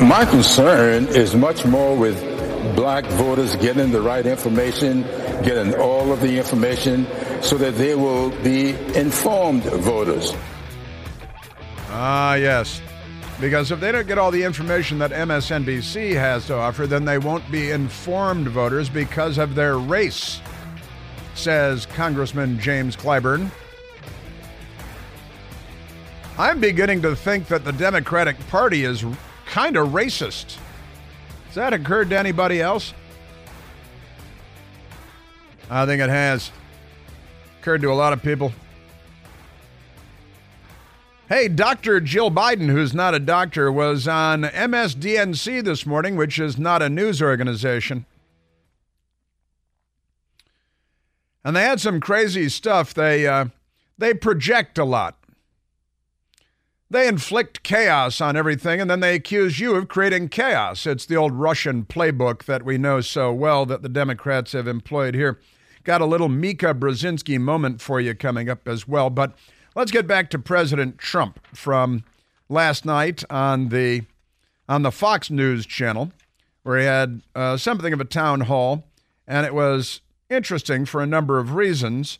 My concern is much more with black voters getting the right information, getting all of the information so that they will be informed voters. Ah, yes. Because if they don't get all the information that MSNBC has to offer, then they won't be informed voters because of their race, says Congressman James Clyburn. I'm beginning to think that the Democratic Party is kind of racist. Has that occurred to anybody else? I think it has. Occurred to a lot of people. Hey, Dr. Jill Biden, who's not a doctor, was on MSDNC this morning, which is not a news organization. And they had some crazy stuff. They uh, they project a lot. They inflict chaos on everything, and then they accuse you of creating chaos. It's the old Russian playbook that we know so well that the Democrats have employed here. Got a little Mika Brzezinski moment for you coming up as well, but Let's get back to President Trump from last night on the on the Fox News channel, where he had uh, something of a town hall, and it was interesting for a number of reasons.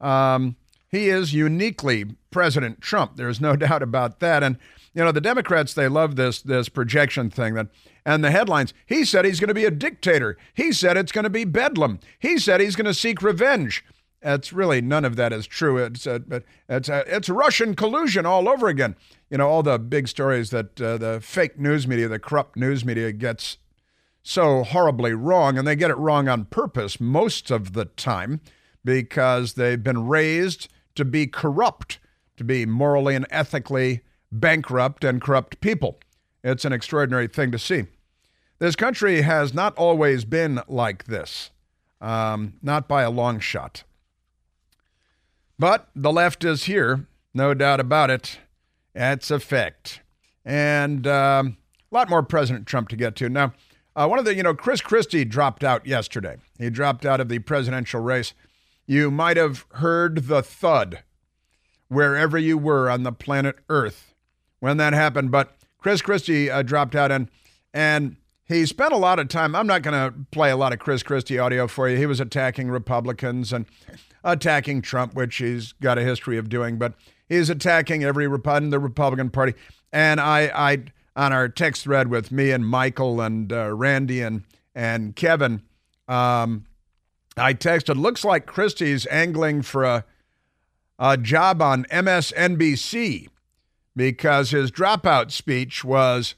Um, he is uniquely President Trump. There's no doubt about that. And you know the Democrats they love this this projection thing that and the headlines. He said he's going to be a dictator. He said it's going to be bedlam. He said he's going to seek revenge. It's really none of that is true. It's a, it's a, it's Russian collusion all over again. You know all the big stories that uh, the fake news media, the corrupt news media gets so horribly wrong, and they get it wrong on purpose most of the time because they've been raised to be corrupt, to be morally and ethically bankrupt and corrupt people. It's an extraordinary thing to see. This country has not always been like this, um, not by a long shot. But the left is here, no doubt about it. That's a fact. And um, a lot more President Trump to get to. Now, uh, one of the, you know, Chris Christie dropped out yesterday. He dropped out of the presidential race. You might have heard the thud wherever you were on the planet Earth when that happened. But Chris Christie uh, dropped out, and and he spent a lot of time. I'm not going to play a lot of Chris Christie audio for you. He was attacking Republicans and attacking Trump, which he's got a history of doing, but he's attacking every Republican, the Republican Party. And I, I, on our text thread with me and Michael and uh, Randy and and Kevin, um, I texted. Looks like Christie's angling for a a job on MSNBC because his dropout speech was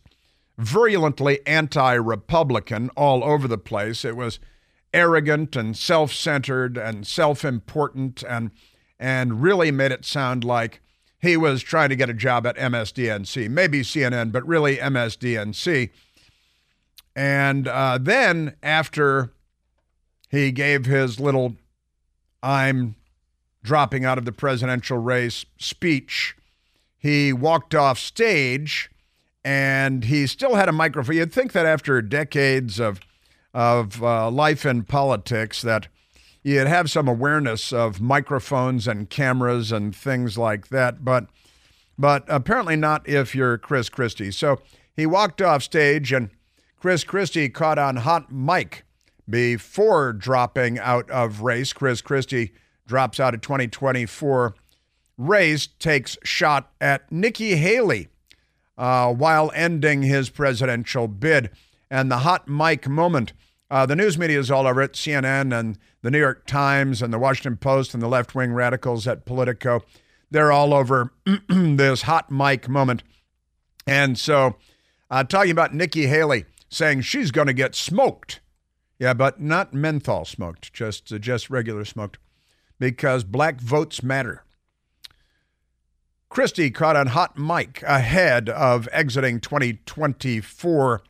virulently anti-Republican all over the place. It was arrogant and self-centered and self-important and and really made it sound like he was trying to get a job at MSDNC, maybe CNN, but really MSDNC. And uh, then after he gave his little "I'm dropping out of the presidential race" speech, he walked off stage, and he still had a microphone. You'd think that after decades of of uh, life in politics that you'd have some awareness of microphones and cameras and things like that, but but apparently not if you're Chris Christie. So he walked off stage, and Chris Christie caught on hot mic before dropping out of race. Chris Christie drops out of 2024 race, takes shot at Nikki Haley uh, while ending his presidential bid. And the hot mic moment uh, the news media is all over it CNN and the New York Times and the Washington Post and the left wing radicals at Politico. They're all over this hot mic moment. And so, uh, talking about Nikki Haley saying she's going to get smoked. Yeah, but not menthol smoked, just, uh, just regular smoked, because black votes matter. Christie caught on hot mic ahead of exiting 2024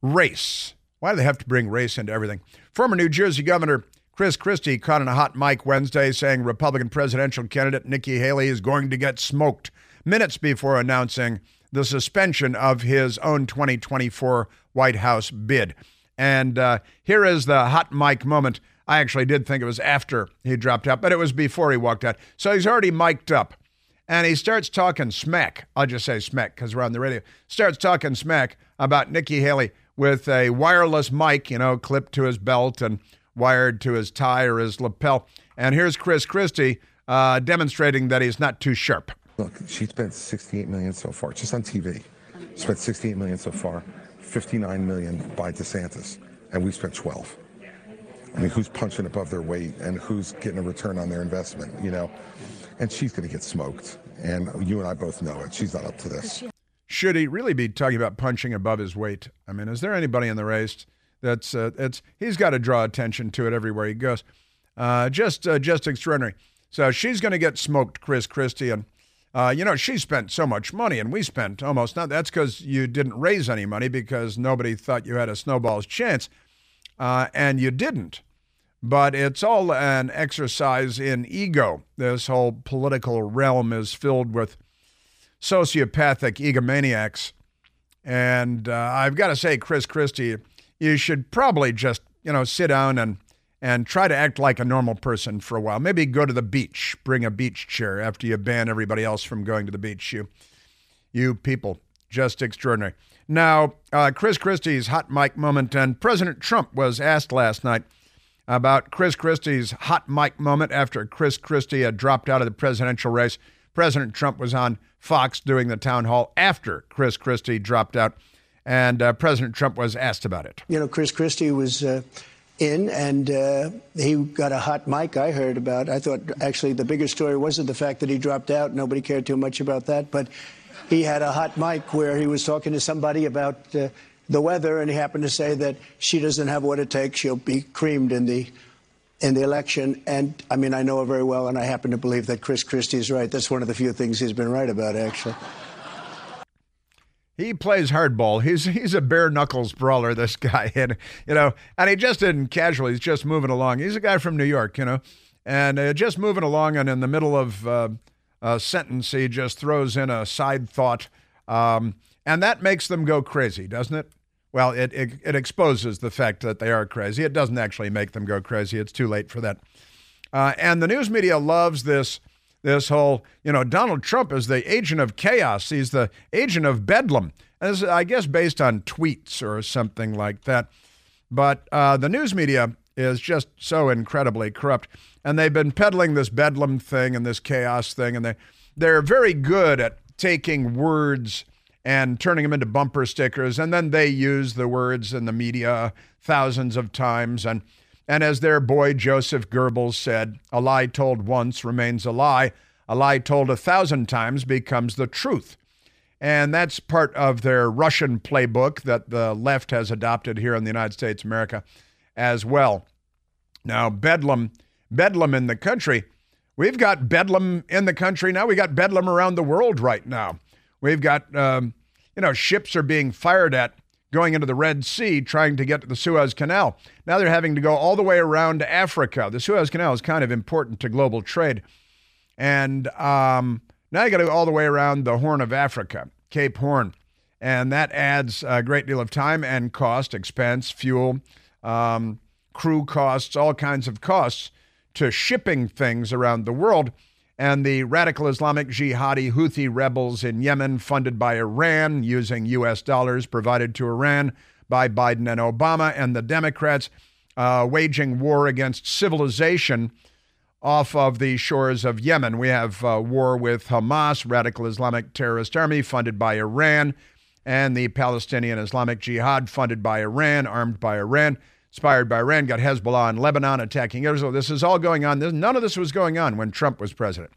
race. Why do they have to bring race into everything? Former New Jersey Governor Chris Christie caught on a hot mic Wednesday saying Republican presidential candidate Nikki Haley is going to get smoked minutes before announcing the suspension of his own 2024 White House bid. And uh, here is the hot mic moment. I actually did think it was after he dropped out, but it was before he walked out. So he's already mic'd up. and he starts talking smack. I'll just say smack because we're on the radio. Starts talking smack about Nikki Haley with a wireless mic, you know, clipped to his belt and wired to his tie or his lapel. And here's Chris Christie uh, demonstrating that he's not too sharp. Look, she spent 68 million so far, just on TV. Spent 68 million so far, 59 million by DeSantis, and we spent 12. I mean, who's punching above their weight and who's getting a return on their investment, you know? And she's going to get smoked. And you and I both know it. She's not up to this. Should he really be talking about punching above his weight? I mean, is there anybody in the race that's uh, it's he's got to draw attention to it everywhere he goes. Uh, just uh, just extraordinary. So she's going to get smoked, Chris Christie, and uh, you know she spent so much money, and we spent almost not. That's because you didn't raise any money because nobody thought you had a snowball's chance, uh, and you didn't. But it's all an exercise in ego. This whole political realm is filled with sociopathic egomaniacs. And uh, I've got to say, Chris Christie, you should probably just, you know, sit down and and try to act like a normal person for a while. Maybe go to the beach, bring a beach chair after you ban everybody else from going to the beach. You, you people, just extraordinary. Now, uh, Chris Christie's hot mic moment, and President Trump was asked last night about Chris Christie's hot mic moment after Chris Christie had dropped out of the presidential race. President Trump was on Fox doing the town hall after Chris Christie dropped out and uh, President Trump was asked about it. You know, Chris Christie was uh, in, and uh, he got a hot mic. I heard about. I thought actually the bigger story wasn't the fact that he dropped out. Nobody cared too much about that, but he had a hot mic where he was talking to somebody about uh, the weather, and he happened to say that she doesn't have what it takes. She'll be creamed in the in the election. And I mean, I know her very well, and I happen to believe that Chris Christie is right. That's one of the few things he's been right about, actually. He plays hardball. He's he's a bare knuckles brawler. This guy, and you know, and he just didn't casual. He's just moving along. He's a guy from New York, you know, and uh, just moving along. And in the middle of uh, a sentence, he just throws in a side thought, um, and that makes them go crazy, doesn't it? Well, it, it it exposes the fact that they are crazy. It doesn't actually make them go crazy. It's too late for that. Uh, and the news media loves this this whole, you know, Donald Trump is the agent of chaos. He's the agent of bedlam. As I guess based on tweets or something like that. But uh, the news media is just so incredibly corrupt, and they've been peddling this bedlam thing and this chaos thing, and they they're very good at taking words and turning them into bumper stickers, and then they use the words in the media thousands of times and and as their boy Joseph Goebbels said, a lie told once remains a lie. A lie told a thousand times becomes the truth. And that's part of their Russian playbook that the left has adopted here in the United States of America as well. Now, Bedlam, Bedlam in the country, we've got Bedlam in the country now. We got Bedlam around the world right now. We've got, um, you know, ships are being fired at going into the Red Sea trying to get to the Suez Canal. Now they're having to go all the way around Africa. The Suez Canal is kind of important to global trade. And um, now you got to go all the way around the Horn of Africa, Cape Horn. And that adds a great deal of time and cost, expense, fuel, um, crew costs, all kinds of costs to shipping things around the world and the radical Islamic jihadi Houthi rebels in Yemen, funded by Iran using U.S. dollars provided to Iran by Biden and Obama, and the Democrats uh, waging war against civilization off of the shores of Yemen. We have uh, war with Hamas, radical Islamic terrorist army funded by Iran, and the Palestinian Islamic Jihad funded by Iran, armed by Iran inspired by Iran, got Hezbollah in Lebanon attacking Israel. This is all going on. None of this was going on when Trump was president.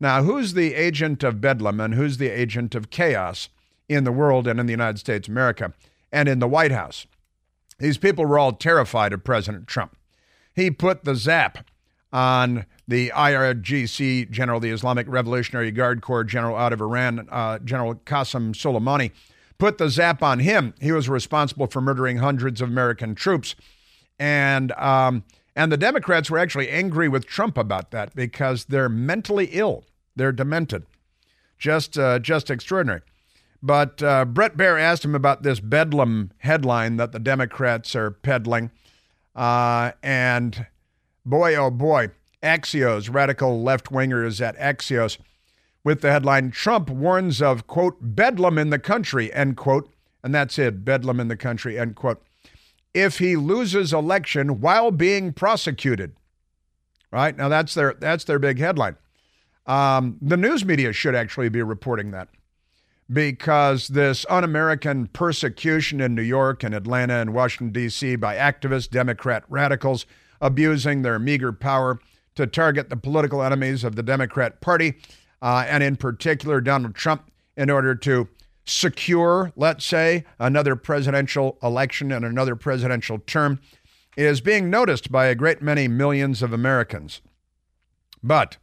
Now, who's the agent of bedlam and who's the agent of chaos in the world and in the United States of America and in the White House? These people were all terrified of President Trump. He put the zap on the IRGC general, the Islamic Revolutionary Guard Corps general out of Iran, uh, General Qasem Soleimani put the zap on him. He was responsible for murdering hundreds of American troops. And, um, and the Democrats were actually angry with Trump about that because they're mentally ill. They're demented. Just, uh, just extraordinary. But uh, Bret Baier asked him about this Bedlam headline that the Democrats are peddling. Uh, and boy, oh boy, Axios, radical left wingers at Axios, with the headline Trump warns of, quote, bedlam in the country, end quote. And that's it, bedlam in the country, end quote. If he loses election while being prosecuted. Right? Now that's their that's their big headline. Um, the news media should actually be reporting that because this un American persecution in New York and Atlanta and Washington, D.C. by activist Democrat radicals abusing their meager power to target the political enemies of the Democrat Party, uh, and in particular Donald Trump, in order to secure, let's say, another presidential election and another presidential term, is being noticed by a great many millions of Americans. But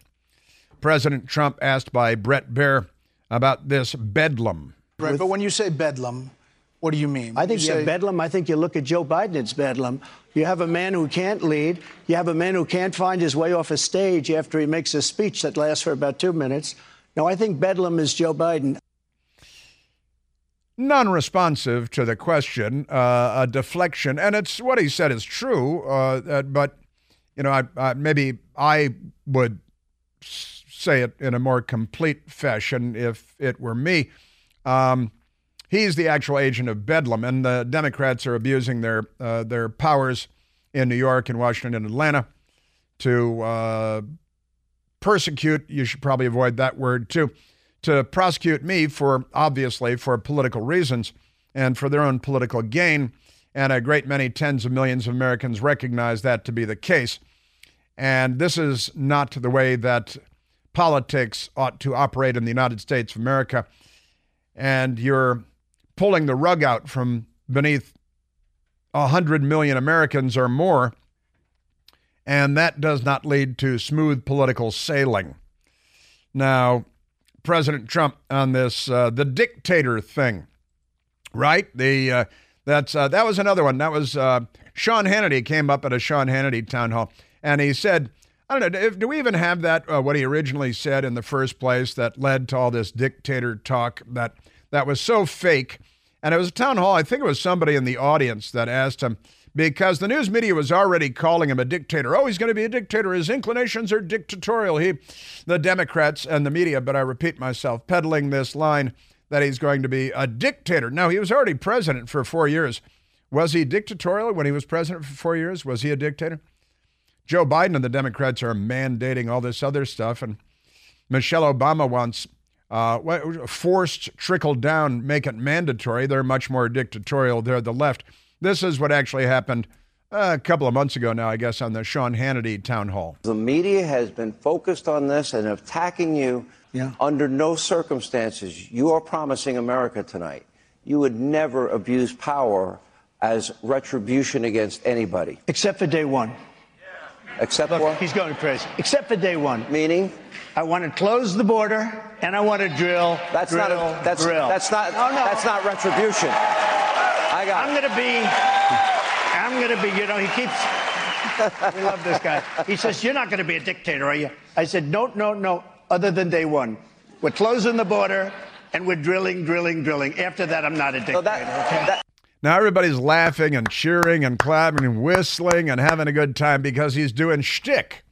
President Trump, asked by Bret Baier about this bedlam. Right, but when you say bedlam, what do you mean? I think you you say, have bedlam. I think you look at Joe Biden, it's bedlam. You have a man who can't lead. You have a man who can't find his way off a stage after he makes a speech that lasts for about two minutes. No, I think bedlam is Joe Biden. Non responsive to the question, uh, a deflection. And it's what he said is true, uh, but, you know, I, I, maybe I would say it in a more complete fashion if it were me. Um, he's the actual agent of Bedlam, and the Democrats are abusing their uh, their powers in New York and Washington and Atlanta to uh, persecute. You should probably avoid that word too. To prosecute me for obviously for political reasons and for their own political gain. And a great many tens of millions of Americans recognize that to be the case. And this is not the way that politics ought to operate in the United States of America. And you're pulling the rug out from beneath 100 million Americans or more. And that does not lead to smooth political sailing. Now, President Trump on this, uh, the dictator thing, right? The uh, that's uh, that was another one. That was uh, Sean Hannity came up at a Sean Hannity town hall, and he said I don't know. Do we even have that? Uh, what he originally said in the first place that led to all this dictator talk that that was so fake. And it was a town hall. I think it was somebody in the audience that asked him because the news media was already calling him a dictator. Oh, he's going to be a dictator. His inclinations are dictatorial. He, the Democrats and the media, but I repeat myself, peddling this line that he's going to be a dictator. Now, he was already president for four years. Was he dictatorial when he was president for four years? Was he a dictator? Joe Biden and the Democrats are mandating all this other stuff, and Michelle Obama wants uh, forced trickle down, make it mandatory. They're much more dictatorial. They're the left. This is what actually happened uh, a couple of months ago now, I guess, on the Sean Hannity town hall. The media has been focused on this and attacking you yeah. under no circumstances. You are promising America tonight you would never abuse power as retribution against anybody. Except for day one. Except Look, for? He's going crazy. Except for day one. Meaning? I want to close the border and I want to drill. That's drill, not a, that's drill. that's not no, no. that's not retribution. I got. I'm going to be. I'm going to be. You know, he keeps. we love this guy. He says, "You're not going to be a dictator, are you?" I said, "No, no, no. Other than day one, we're closing the border and we're drilling, drilling, drilling. After that, I'm not a dictator." So that, okay? That, now everybody's laughing and cheering and clapping and whistling and having a good time because he's doing shtick.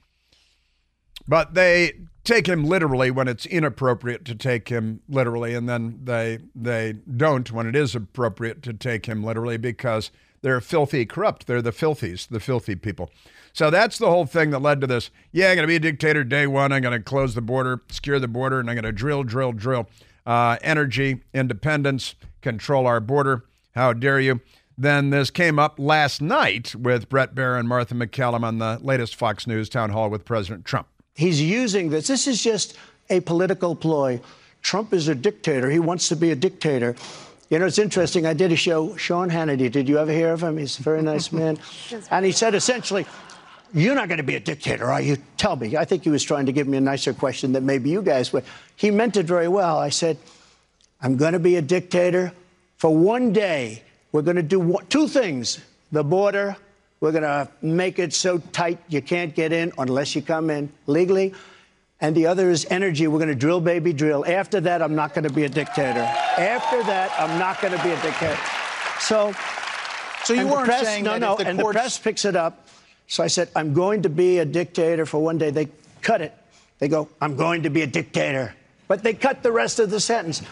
But they take him literally when it's inappropriate to take him literally, and then they they don't when it is appropriate to take him literally because they're filthy corrupt. They're the filthies, the filthy people. So that's the whole thing that led to this. Yeah, I'm going to be a dictator day one. I'm going to close the border, secure the border, and I'm going to drill, drill, drill. Uh, energy, independence, control our border. How dare you? Then this came up last night with Bret Baier and Martha MacCallum on the latest Fox News town hall with President Trump. He's using this. This is just a political ploy. Trump is a dictator. He wants to be a dictator. You know, it's interesting. I did a show, Sean Hannity. Did you ever hear of him? He's a very nice man. and he said essentially, You're not going to be a dictator, are you? Tell me. I think he was trying to give me a nicer question that maybe you guys would. He meant it very well. I said, I'm going to be a dictator for one day, we're going to do two things the border, we're going to make it so tight you can't get in unless you come in legally. And the other is energy. We're going to drill, baby, drill. After that, I'm not going to be a dictator. After that, I'm not going to be a dictator. So, so you weren't press, saying no, that no, the and courts... the press picks it up. So I said, I'm going to be a dictator for one day. They cut it. They go, I'm going to be a dictator. but they cut the rest of the sentence.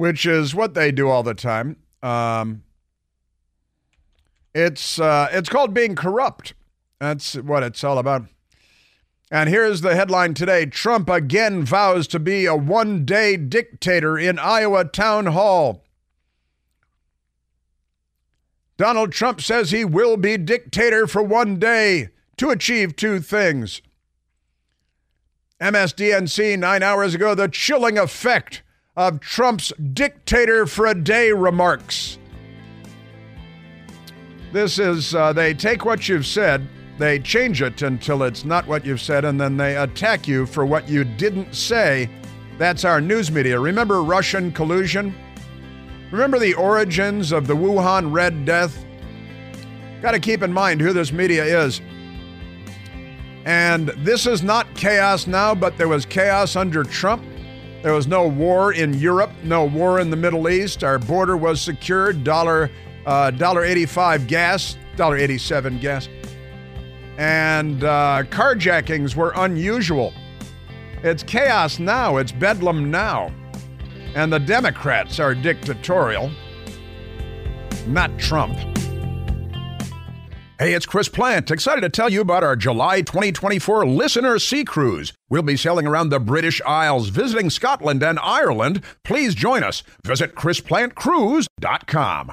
Which is what they do all the time. Um, it's uh, it's called being corrupt. That's what it's all about. And here's the headline today Trump again vows to be a one day dictator in Iowa town hall. Donald Trump says he will be dictator for one day to achieve two things. MSDNC nine hours ago, the chilling effect of Trump's dictator for a day remarks. This is, uh, they take what you've said, they change it until it's not what you've said, and then they attack you for what you didn't say. That's our news media. Remember Russian collusion? Remember the origins of the Wuhan Red Death? Got to keep in mind who this media is. And this is not chaos now, but there was chaos under Trump. There was no war in Europe, no war in the Middle East. Our border was secured. Dollar, uh, dollar eighty-five gas, dollar eighty-seven gas, and uh, carjackings were unusual. It's chaos now. It's bedlam now, and the Democrats are dictatorial, not Trump. Hey, it's Chris Plante. Excited to tell you about our July 2024 Listener Sea Cruise. We'll be sailing around the British Isles, visiting Scotland and Ireland. Please join us. Visit ChrisPlanteCruise.com.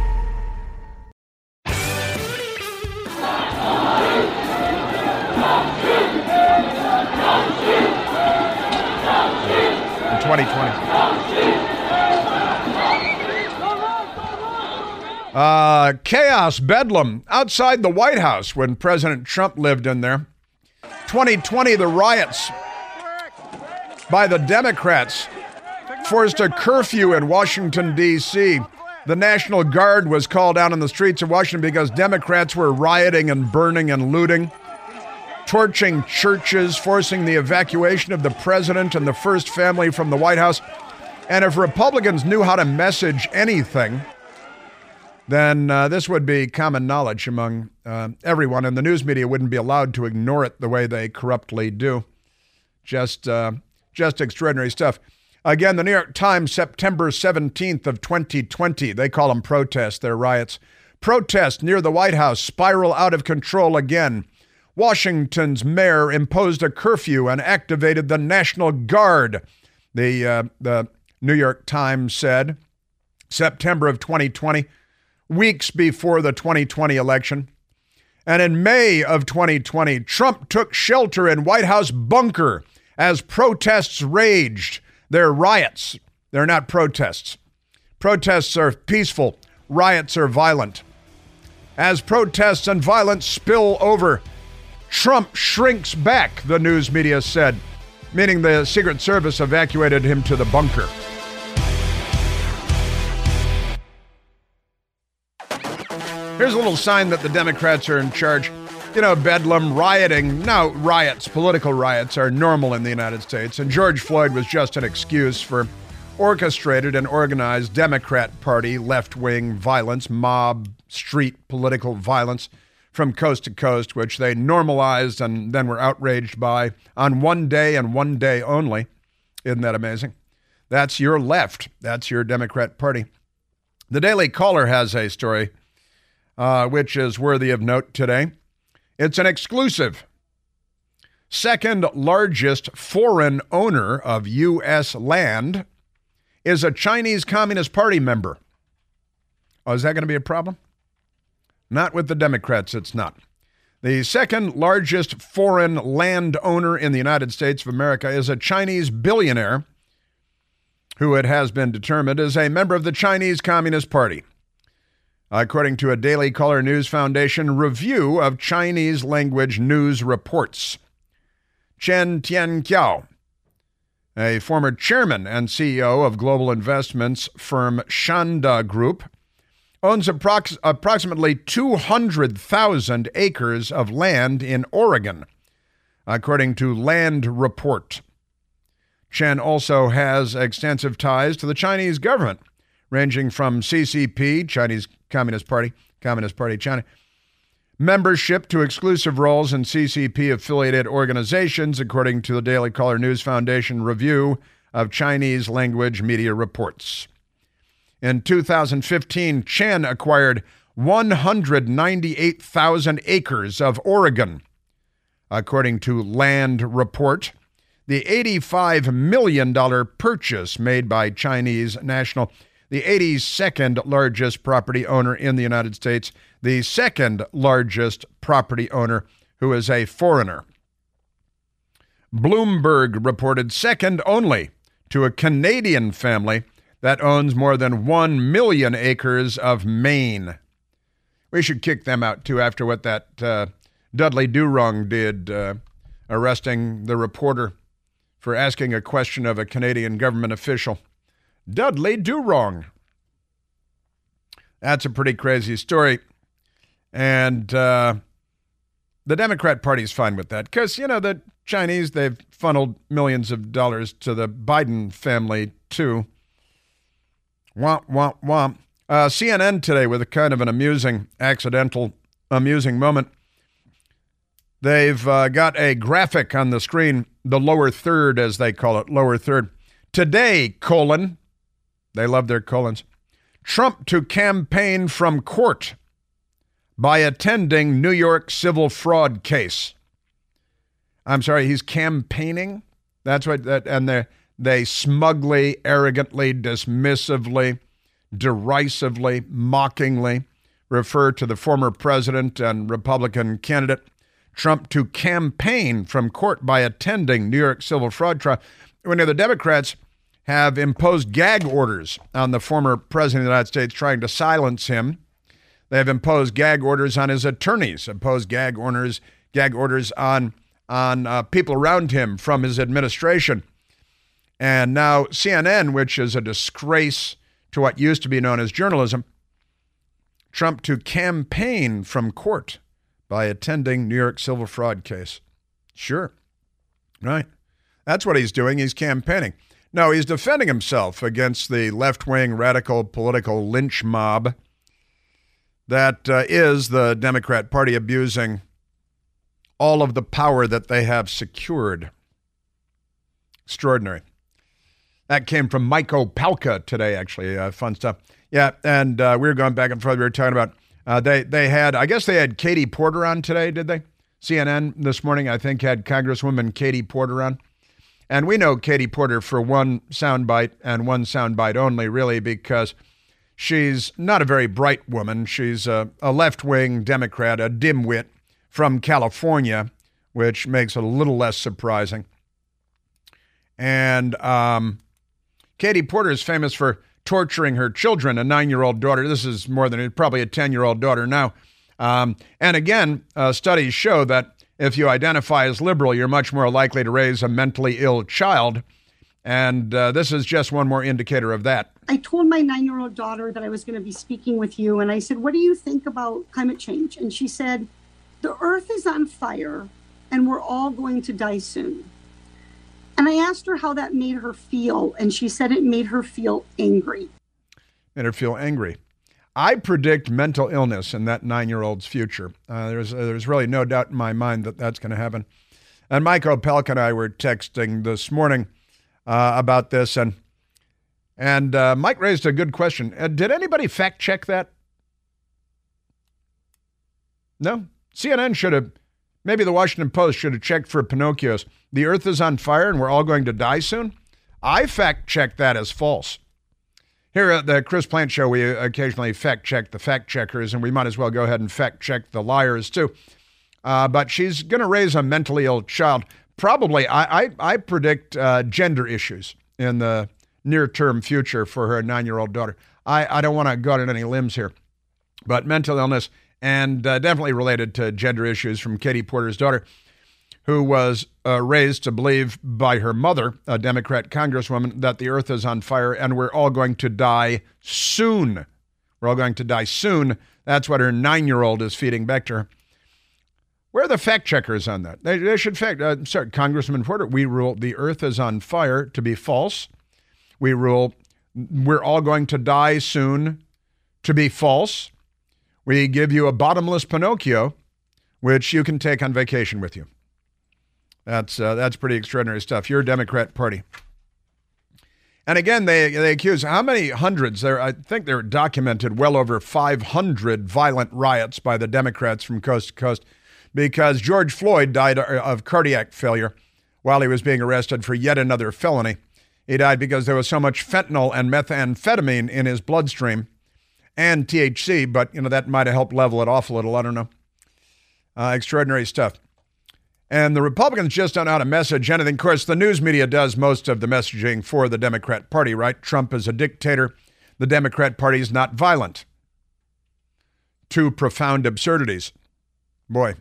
Uh, chaos, bedlam outside the White House when President Trump lived in there. 2020, the riots by the Democrats forced a curfew in Washington, D.C. The National Guard was called out on the streets of Washington because Democrats were rioting and burning and looting torching churches, forcing the evacuation of the president and the first family from the White House. And if Republicans knew how to message anything, then uh, this would be common knowledge among uh, everyone, and the news media wouldn't be allowed to ignore it the way they corruptly do. Just, uh, just extraordinary stuff. Again, the New York Times, September 17th of 2020. They call them protests, they're riots. Protests near the White House spiral out of control again. Washington's mayor imposed a curfew and activated the National Guard, the, uh, the New York Times said, September of 2020, weeks before the 2020 election. And in May of 2020, Trump took shelter in White House bunker as protests raged. They're riots. They're not protests. Protests are peaceful, riots are violent. As protests and violence spill over, Trump shrinks back, the news media said, meaning the Secret Service evacuated him to the bunker. Here's a little sign that the Democrats are in charge. You know, bedlam, rioting. No, riots, political riots, are normal in the United States, and George Floyd was just an excuse for orchestrated and organized Democrat Party left wing violence, mob, street political violence from coast to coast, which they normalized and then were outraged by on one day and one day only. Isn't that amazing? That's your left. That's your Democrat Party. The Daily Caller has a story uh, which is worthy of note today. It's an exclusive. Second largest foreign owner of U.S. land is a Chinese Communist Party member. Oh, is that going to be a problem? Not with the Democrats, it's not. The second largest foreign landowner in the United States of America is a Chinese billionaire who it has been determined is a member of the Chinese Communist Party. According to a Daily Caller News Foundation review of Chinese language news reports, Chen Tianqiao a former chairman and CEO of global investments firm Shanda Group, owns approx- approximately 200,000 acres of land in Oregon, according to Land Report. Chen also has extensive ties to the Chinese government, ranging from CCP, Chinese Communist Party, Communist Party China, membership to exclusive roles in CCP affiliated organizations, according to the Daily Caller News Foundation review of Chinese language media reports. In 2015, Chen acquired 198,000 acres of Oregon. According to Land Report, the $85 million purchase made by Chinese national, the 82nd largest property owner in the United States, the second largest property owner who is a foreigner. Bloomberg reported second only to a Canadian family that owns more than 1 million acres of Maine. We should kick them out too after what that uh, Dudley Do Wrong did, uh, arresting the reporter for asking a question of a Canadian government official. Dudley Do Wrong. That's a pretty crazy story. And uh, the Democrat Party's fine with that because, you know, the Chinese, they've funneled millions of dollars to the Biden family, too. Womp, womp, womp. Uh, CNN today with a kind of an amusing, accidental, amusing moment. They've uh, got a graphic on the screen, the lower third, as they call it, lower third. Today, colon, they love their colons. Trump to campaign from court by attending New York civil fraud case. I'm sorry, he's campaigning. That's what that, and they they smugly, arrogantly, dismissively, derisively, mockingly refer to the former president and Republican candidate Trump to campaign from court by attending New York civil fraud trial. When the Democrats have imposed gag orders on the former president of the United States, trying to silence him. They have imposed gag orders on his attorneys, imposed gag orders, gag orders on on uh, people around him from his administration. And now CNN, which is a disgrace to what used to be known as journalism, Trump to campaign from court by attending New York civil fraud case. Sure. Right. That's what he's doing. He's campaigning. No, he's defending himself against the left wing radical political lynch mob that uh, is the Democrat Party abusing all of the power that they have secured. Extraordinary. That came from Mike Opelka today, actually. Uh, fun stuff. Yeah, and uh, we were going back and forth. We were talking about uh, they they had, I guess they had Katie Porter on today, did they? CNN this morning, I think, had Congresswoman Katie Porter on. And we know Katie Porter for one soundbite and one soundbite only, really, because she's not a very bright woman. She's a, a left wing Democrat, a dimwit from California, which makes it a little less surprising. And um, Katie Porter is famous for torturing her children, a nine year old daughter. This is more than probably a 10 year old daughter now. Um, and again, uh, studies show that if you identify as liberal, you're much more likely to raise a mentally ill child. And uh, this is just one more indicator of that. I told my nine year old daughter that I was going to be speaking with you. And I said, What do you think about climate change? And she said, The earth is on fire and we're all going to die soon. And I asked her how that made her feel. And she said it made her feel angry. Made her feel angry. I predict mental illness in that nine year old's future. Uh, there's, uh, there's really no doubt in my mind that that's going to happen. And Mike Opelka and I were texting this morning uh, about this, and and uh, Mike raised a good question. Uh, did anybody fact check that? No. CNN should have, maybe the Washington Post should have checked for Pinocchios. The earth is on fire and we're all going to die soon. I fact checked that as false. Here at the Chris Plante Show, we occasionally fact check the fact checkers, and we might as well go ahead and fact check the liars too. Uh, but she's going to raise a mentally ill child. Probably, I, I, I predict uh, gender issues in the near term future for her nine year old daughter. I, I don't want to go out on any limbs here, but mental illness and uh, definitely related to gender issues from Katie Porter's daughter, who was uh, raised to believe by her mother, a Democrat congresswoman, that the earth is on fire and we're all going to die soon. We're all going to die soon. That's what her nine year old is feeding her. Where are the fact checkers on that? They, they should fact. Uh, sorry, Congressman Porter. We rule the earth is on fire to be false. We rule we're all going to die soon to be false. We give you a bottomless Pinocchio, which you can take on vacation with you. That's uh, that's pretty extraordinary stuff. You're a Democrat Party. And again, they they accuse how many hundreds there? I think there are documented well over 500 violent riots by the Democrats from coast to coast because George Floyd died of cardiac failure while he was being arrested for yet another felony. He died because there was so much fentanyl and methamphetamine in his bloodstream and THC, but you know that might have helped level it off a little. I don't know. Uh, extraordinary stuff. And the Republicans just don't know how to message anything. Of course, the news media does most of the messaging for the Democrat Party, right? Trump is a dictator. The Democrat Party is not violent. Two profound absurdities. Boy,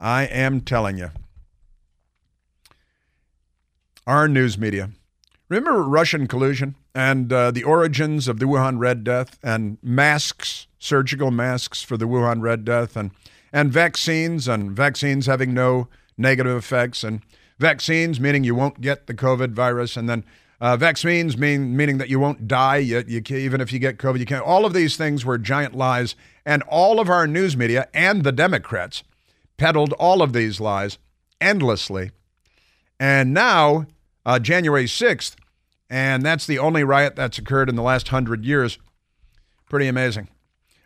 I am telling you. Our news media. Remember Russian collusion and uh, the origins of the Wuhan Red Death and masks, surgical masks for the Wuhan Red Death, and, and vaccines, and vaccines having no negative effects, and vaccines meaning you won't get the COVID virus, and then uh, vaccines mean meaning that you won't die. You, you even if you get COVID, you can't. All of these things were giant lies, and all of our news media and the Democrats peddled all of these lies endlessly. And now, uh, January 6th, and that's the only riot that's occurred in the last hundred years. Pretty amazing.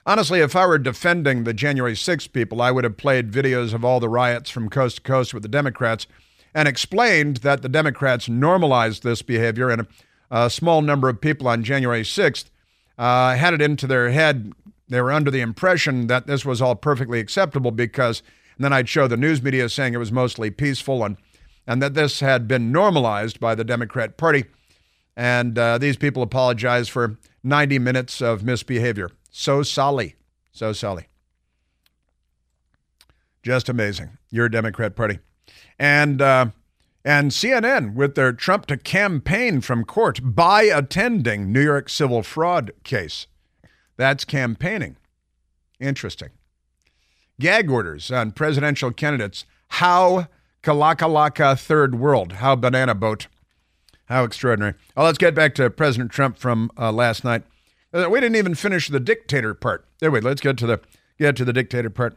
Honestly, if I were defending the January 6th people, I would have played videos of all the riots from coast to coast with the Democrats and explained that the Democrats normalized this behavior and a, small number of people on January 6th uh, had it into their head. They were under the impression that this was all perfectly acceptable because then I'd show the news media saying it was mostly peaceful and, and that this had been normalized by the Democrat Party. And uh, these people apologized for 90 minutes of misbehavior. So sorry. So sorry. Just amazing. You're a Democrat Party. And, uh, and CNN with their Trump to campaign from court by attending New York civil fraud case. That's campaigning. Interesting gag orders on presidential candidates. How Kalakalaka third world. How banana boat. How extraordinary. Oh, let's get back to President Trump from uh, last night. Uh, we didn't even finish the dictator part. Anyway, let's get to the get to the dictator part.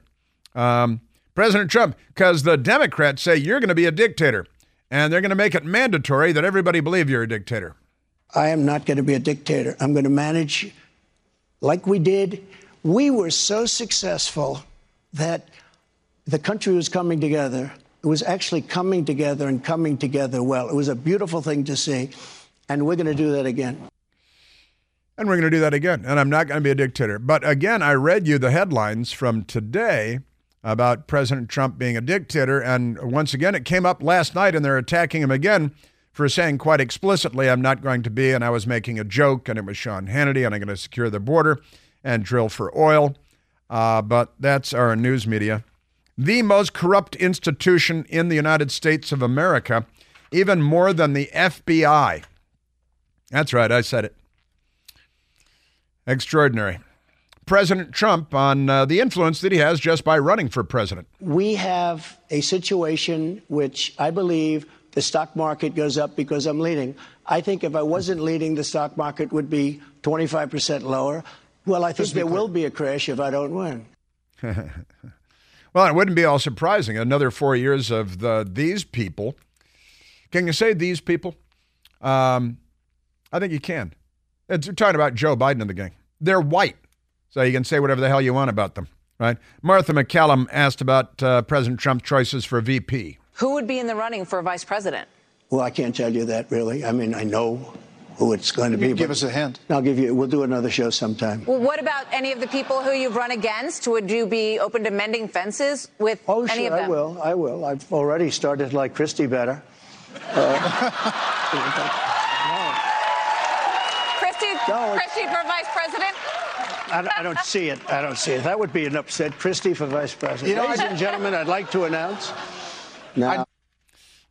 Um, President Trump, because the Democrats say you're going to be a dictator, and they're going to make it mandatory that everybody believe you're a dictator. I am not going to be a dictator. I'm going to manage like we did. We were so successful that the country was coming together. It was actually coming together and coming together well. It was a beautiful thing to see. And we're going to do that again. And we're going to do that again. And I'm not going to be a dictator. But again, I read you the headlines from today about President Trump being a dictator. And once again, it came up last night, and they're attacking him again for saying quite explicitly, I'm not going to be. And I was making a joke, and it was Sean Hannity, and I'm going to secure the border and drill for oil. Uh, but that's our news media. The most corrupt institution in the United States of America, even more than the FBI. That's right, I said it. Extraordinary. President Trump on uh, the influence that he has just by running for president. We have a situation which I believe the stock market goes up because I'm leading. I think if I wasn't leading, the stock market would be 25% lower. Well, I think there will be a crash if I don't win. well, it wouldn't be all surprising. Another four years of the, these people. Can you say these people? Um, I think you can. It's, you're talking about Joe Biden and the gang. They're white, so you can say whatever the hell you want about them, right? Martha MacCallum asked about uh, President Trump's choices for VP. Who would be in the running for vice president? Well, I can't tell you that really. I mean, I know who it's going to be. Give us a hint. I'll give you. We'll do another show sometime. Well, what about any of the people who you've run against? Would you be open to mending fences with oh, any sure, of them? I will. I will. I've already started like Christie better. Uh, Christie, no, Christie for vice president. I, I, don't see it. I don't see it. That would be an upset. Christie for vice president. You know, Ladies and gentlemen, I'd like to announce No.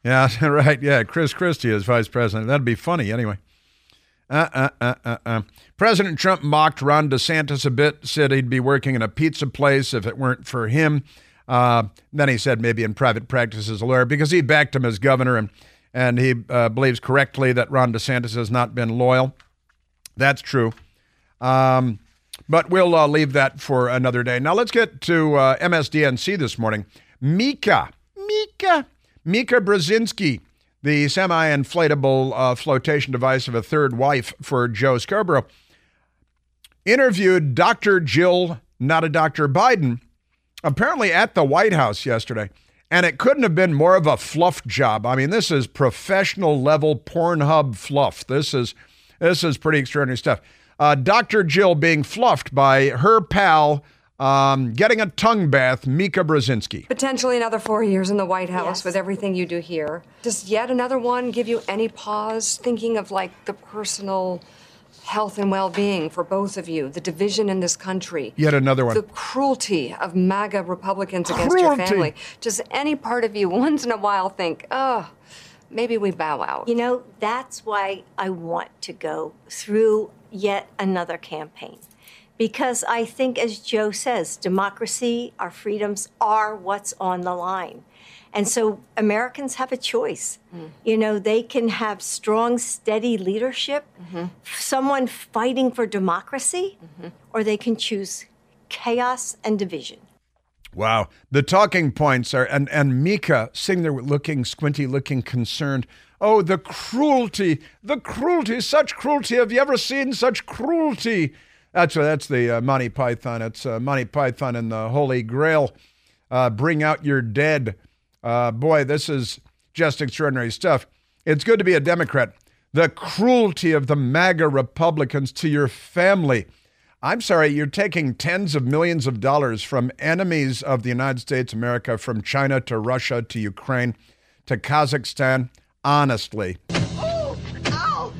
Yeah, right. Yeah, Chris Christie is vice president. That'd be funny anyway. Uh, uh, uh, uh, uh. President Trump mocked Ron DeSantis a bit, said he'd be working in a pizza place if it weren't for him. Uh, then he said maybe in private practice as a lawyer because he backed him as governor and, and he uh, believes correctly that Ron DeSantis has not been loyal. That's true. Um, but we'll uh, leave that for another day. Now let's get to uh, MSDNC this morning. Mika, Mika, Mika Brzezinski, the semi inflatable uh, flotation device of a third wife for Joe Scarborough, interviewed Dr. Jill, not a Dr. Biden, apparently at the White House yesterday. And it couldn't have been more of a fluff job. I mean, this is professional level Pornhub fluff. This is this is pretty extraordinary stuff. Uh, Dr. Jill being fluffed by her pal, um, getting a tongue bath, Mika Brzezinski. Potentially another four years in the White House yes. with everything you do here. Does yet another one give you any pause thinking of like the personal health and well being for both of you, the division in this country? Yet another one. The cruelty of MAGA Republicans against your family. Does any part of you once in a while think, oh, maybe we bow out? You know, that's why I want to go through yet another campaign. Because I think, as Joe says, democracy, our freedoms are what's on the line. And so Americans have a choice. Mm. You know, they can have strong, steady leadership, mm-hmm. someone fighting for democracy, mm-hmm. or they can choose chaos and division. Wow. The talking points are, and, and Mika sitting there looking squinty, looking concerned. Oh, the cruelty, the cruelty, such cruelty. Have you ever seen such cruelty? That's that's the uh, Monty Python. It's uh, Monty Python and the Holy Grail. Uh, bring out your dead. Uh, boy, this is just extraordinary stuff. It's good to be a Democrat. The cruelty of the MAGA Republicans to your family. I'm sorry, you're taking tens of millions of dollars from enemies of the United States, America, from China to Russia to Ukraine to Kazakhstan honestly. Oh, ow!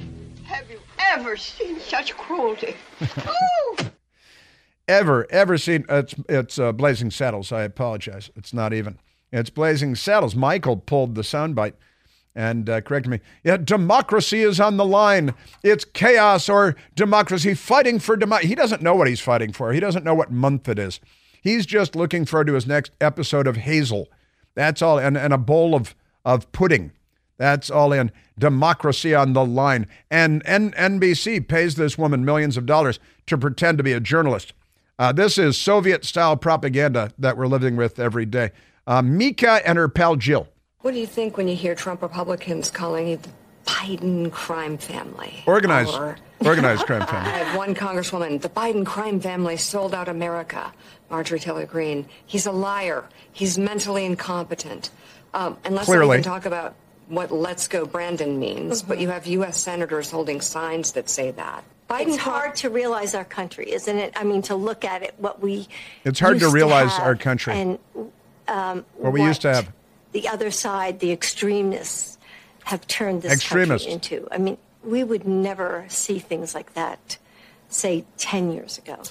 Have you ever seen such cruelty? ever, ever seen? It's it's uh, Blazing Saddles. I apologize. It's not even. It's Blazing Saddles. Michael pulled the soundbite and uh, corrected me. Yeah, democracy is on the line. It's chaos or democracy. Fighting for democracy. He doesn't know what he's fighting for. He doesn't know what month it is. He's just looking forward to his next episode of Hazel. That's all, and, and a bowl of of pudding. That's all in. Democracy on the line. And N- NBC pays this woman millions of dollars to pretend to be a journalist. Uh, this is Soviet style propaganda that we're living with every day. Uh, Mika and her pal Jill. What do you think when you hear Trump Republicans calling it the Biden crime family? Organized. Or, organized crime family. I have one congresswoman. The Biden crime family sold out America. Marjorie Taylor Greene. He's a liar. He's mentally incompetent. Um, and let's Clearly. talk about what "Let's Go Brandon" means, mm-hmm. but you have U.S. senators holding signs that say that. Biden it's hard to realize our country, isn't it? I mean, to look at it, what we it's hard to realize to our country and um, what we what used to have. The other side, the extremists, have turned this country into. I mean, we would never see things like that, say, ten years ago.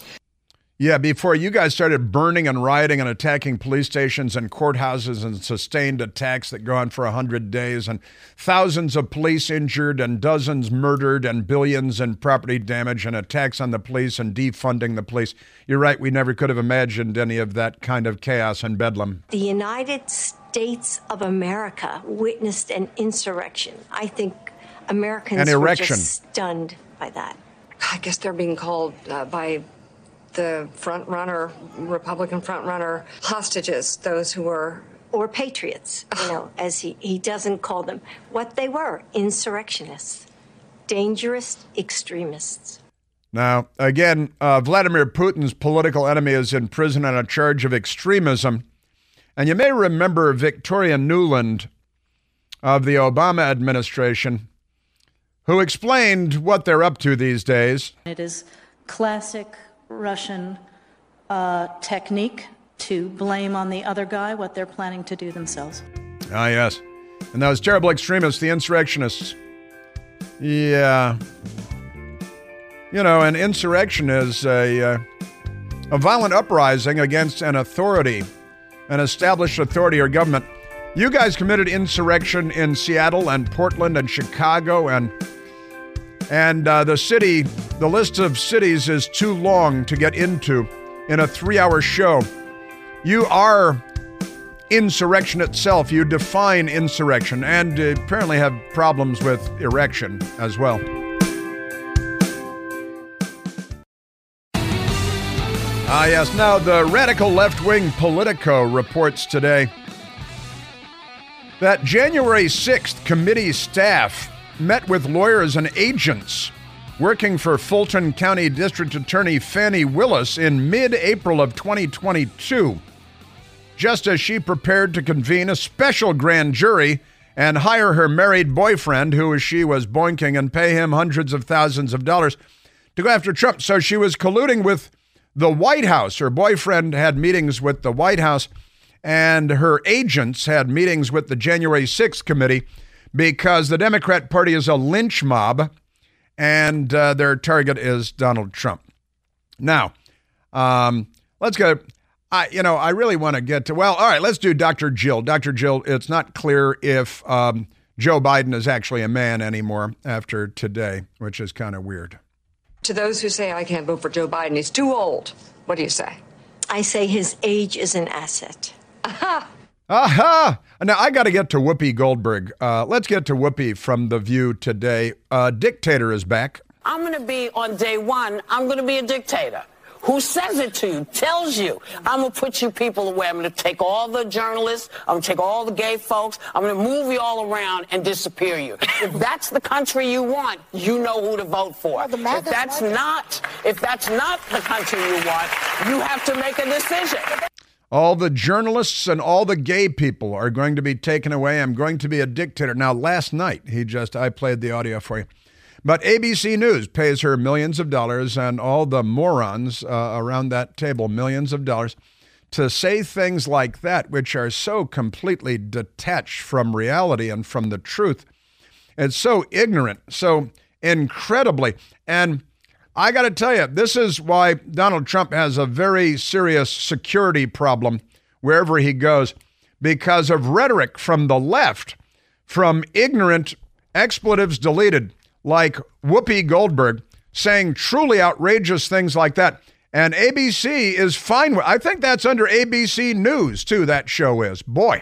Yeah, before you guys started burning and rioting and attacking police stations and courthouses and sustained attacks that go on for 100 days and thousands of police injured and dozens murdered and billions in property damage and attacks on the police and defunding the police. You're right, we never could have imagined any of that kind of chaos and bedlam. The United States of America witnessed an insurrection. I think Americans an erection. were just stunned by that. I guess they're being called uh, by the front runner, Republican front runner hostages, those who were or patriots, you know, as he, he doesn't call them, what they were insurrectionists, dangerous extremists. Now, again, uh, Vladimir Putin's political enemy is in prison on a charge of extremism. And you may remember Victoria Nuland of the Obama administration, who explained what they're up to these days. It is classic Russian uh, technique to blame on the other guy what they're planning to do themselves. Ah, yes. And those terrible extremists, the insurrectionists. Yeah. You know, an insurrection is a, uh, a violent uprising against an authority, an established authority or government. You guys committed insurrection in Seattle and Portland and Chicago and and uh, the city, the list of cities is too long to get into in a three-hour show. You are insurrection itself. You define insurrection and apparently have problems with erection as well. Ah, yes. Now, the radical left wing Politico reports today that January 6th committee staff met with lawyers and agents working for Fulton County District Attorney Fani Willis in mid April of 2022, just as she prepared to convene a special grand jury and hire her married boyfriend, who she was boinking, and pay him hundreds of thousands of dollars to go after Trump. So she was colluding with the White House. Her boyfriend had meetings with the White House and her agents had meetings with the January 6th committee because the Democrat Party is a lynch mob and uh, their target is Donald Trump. Now, um, let's go. I, you know, I really want to get to, well, all right, let's do Dr. Jill. Dr. Jill, it's not clear if um, Joe Biden is actually a man anymore after today, which is kind of weird. To those who say I can't vote for Joe Biden, he's too old. What do you say? I say his age is an asset. Aha! Aha! Now I got to get to Whoopi Goldberg. Uh, let's get to Whoopi from The View today. Uh, dictator is back. I'm going to be on day one. I'm going to be a dictator. Who says it to you, tells you, I'm going to put you people away. I'm going to take all the journalists. I'm going to take all the gay folks. I'm going to move you all around and disappear you. if that's the country you want, you know who to vote for. Well, if that's not, if that's not the country you want, you have to make a decision. All the journalists and all the gay people are going to be taken away. I'm going to be a dictator. Now, last night, he just, I played the audio for you. But ABC News pays her millions of dollars and all the morons uh, around that table millions of dollars to say things like that, which are so completely detached from reality and from the truth. It's so ignorant, so incredibly. And I got to tell you, this is why Donald Trump has a very serious security problem wherever he goes because of rhetoric from the left, from ignorant expletives deleted like Whoopi Goldberg saying truly outrageous things like that. And ABC is fine with I think that's under ABC News too that show is. Boy.